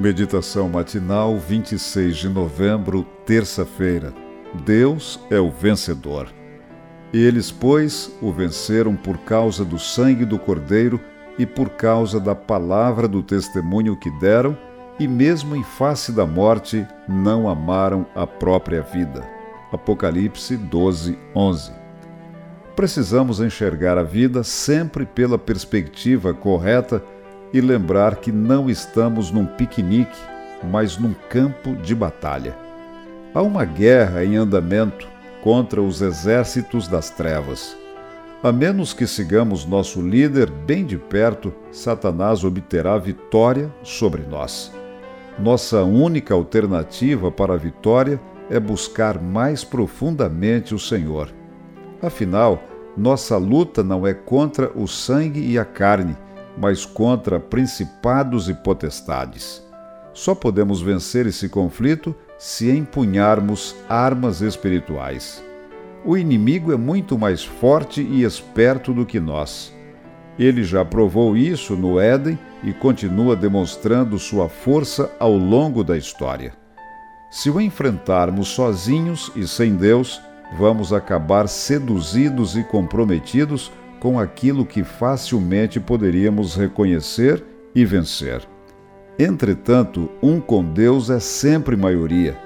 Meditação matinal, 26 de novembro, terça-feira. Deus é o vencedor. Eles, pois, o venceram por causa do sangue do Cordeiro e por causa da palavra do testemunho que deram, e mesmo em face da morte, não amaram a própria vida. Apocalipse 12, 11. Precisamos enxergar a vida sempre pela perspectiva correta e lembrar que não estamos num piquenique, mas num campo de batalha. Há uma guerra em andamento contra os exércitos das trevas. A menos que sigamos nosso líder bem de perto, Satanás obterá vitória sobre nós. Nossa única alternativa para a vitória é buscar mais profundamente o Senhor. Afinal, nossa luta não é contra o sangue e a carne, mas contra principados e potestades. Só podemos vencer esse conflito se empunharmos armas espirituais. O inimigo é muito mais forte e esperto do que nós. Ele já provou isso no Éden e continua demonstrando sua força ao longo da história. Se o enfrentarmos sozinhos e sem Deus, vamos acabar seduzidos e comprometidos com aquilo que facilmente poderíamos reconhecer e vencer. Entretanto, um com Deus é sempre maioria.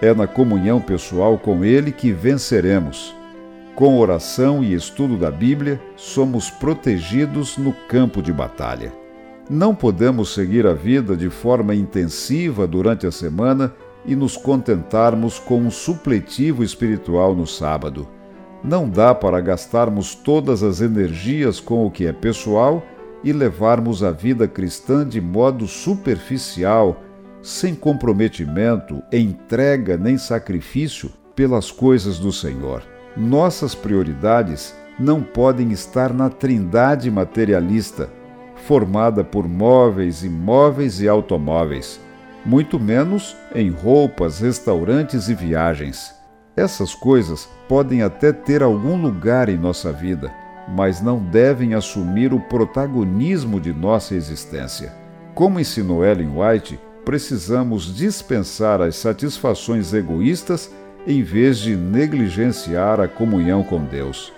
É na comunhão pessoal com Ele que venceremos. Com oração e estudo da Bíblia, somos protegidos no campo de batalha. Não podemos seguir a vida de forma intensiva durante a semana e nos contentarmos com um supletivo espiritual no sábado. Não dá para gastarmos todas as energias com o que é pessoal e levarmos a vida cristã de modo superficial, sem comprometimento, entrega nem sacrifício pelas coisas do Senhor. Nossas prioridades não podem estar na trindade materialista, formada por móveis, imóveis e automóveis, muito menos em roupas, restaurantes e viagens. Essas coisas podem até ter algum lugar em nossa vida, mas não devem assumir o protagonismo de nossa existência. Como ensinou Ellen White, precisamos dispensar as satisfações egoístas em vez de negligenciar a comunhão com Deus.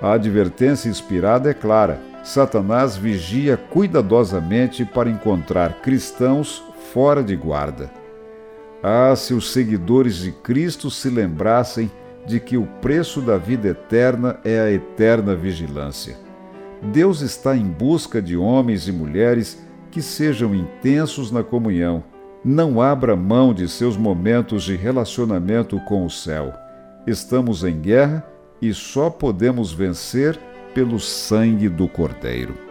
A advertência inspirada é clara: Satanás vigia cuidadosamente para encontrar cristãos fora de guarda. Ah, se os seguidores de Cristo se lembrassem de que o preço da vida eterna é a eterna vigilância. Deus está em busca de homens e mulheres que sejam intensos na comunhão. Não abra mão de seus momentos de relacionamento com o céu. Estamos em guerra e só podemos vencer pelo sangue do Cordeiro.